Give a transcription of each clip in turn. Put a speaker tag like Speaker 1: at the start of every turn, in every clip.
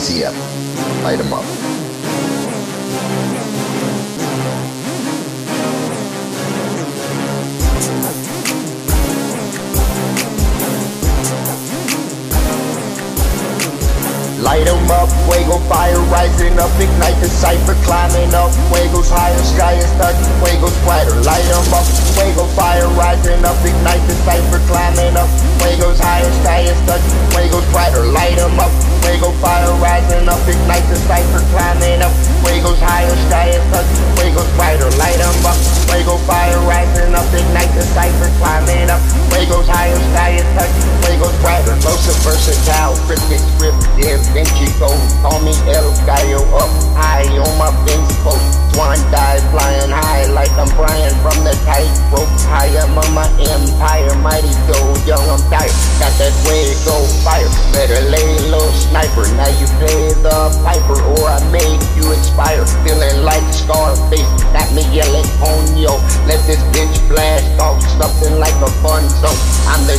Speaker 1: ATF. Light them up. Light 'em up, fuego fire rising up, ignite the cipher, climbing up, fuego's higher, sky is touching, fuego's brighter. Light 'em up, fuego fire rising up, ignite the cipher, climbing up, fuego's up, fuego's higher, sky is touching, fuego's brighter. Most versatile, cryptic script, yeah. Vinci go, call me El Gallo up high on my fence post. Swan dive flying high like I'm Brian from the tightrope. High I'm on my empire, mighty go young, I'm tired. Got that way go fire, better lay low sniper. Now you play the piper or I make you expire. Feeling like Scarface, got me yelling on yo. Let this bitch blast off something like a fun zone. I'm the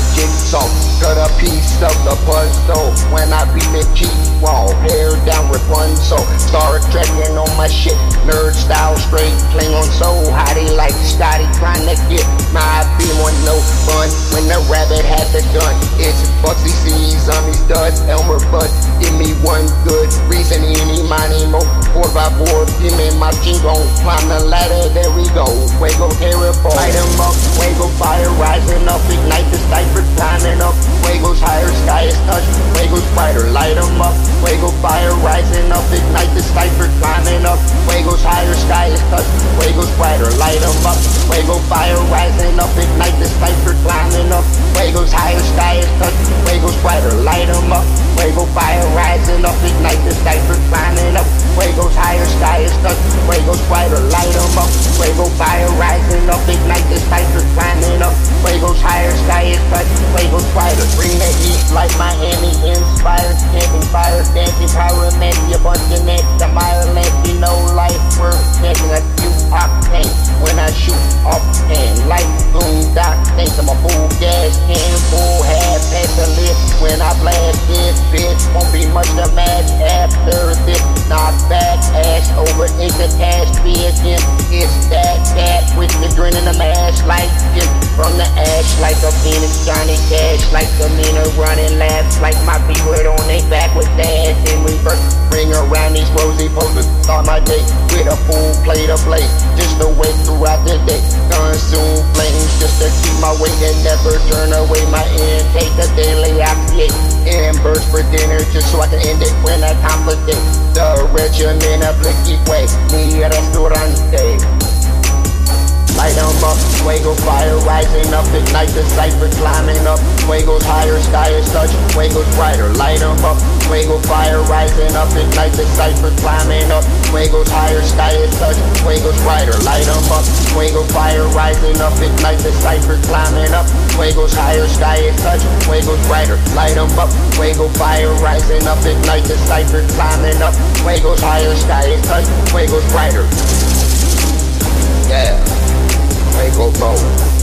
Speaker 1: cut a piece of the puzzle when I the cheat wall. Hair down soul. Start trekking on my shit. Nerd style straight. Klingon so hotty like Scotty trying to get my beam on no fun. When the rabbit had the gun. It's Bugsy on these studs. Elmer Fudd. Give me one good reason. Any money more. Four by four. Give me my jingo. Climb the ladder. There we go. Fuego fire rising up, ignite the cipher, climbing up. Fuego's higher, sky is touch. Fuego's brighter, light 'em up. Fuego fire rising up, ignite the cipher, climbing up. Fuego's higher, sky is touch. Fuego's brighter, light 'em up. Fuego fire rising up, ignite the cipher, climbing up. Fuego's higher, sky is touch. Fuego's brighter, light 'em up. Fuego fire rising up, ignite the cipher, climbing up. Fuego's higher, sky is touch. Fuego's brighter, the heat like Miami inspired, camping fire, power, man, you bunch of net, the mile length, you know life worth getting a few octane when I shoot off and like boom doc thanks I'm a full gas can full half at the lip when I blast this bitch won't be much to match after this knock back ass over into cash vision it's that that with the grin in the mash like from the ash like a phoenix Johnny Cash like the meaner running laps like my people on they back with that. In reverse ring around these rosy poses start my day with a full plate of blaze just to wait throughout the day consume flames just to keep my weight and never turn away. My intake the daily oxyate and burst for dinner just so I can end it when I complicate the regimen of blicky way fuego fire rising up, ignite the cipher climbing up. Fuego's higher, sky is touch, fuego's brighter. Light 'em up, fuego fire rising up, ignite the cipher climbing up. Fuego's higher, sky is touch, fuego's brighter. Light 'em up, fuego fire rising up, ignite the cipher climbing up. Fuego's higher, sky is touch, fuego's brighter. Light 'em up, fuego fire rising up, ignite the cipher climbing up. Fuego's higher, sky is touch, fuego's brighter. Yeah. Maple Bowl.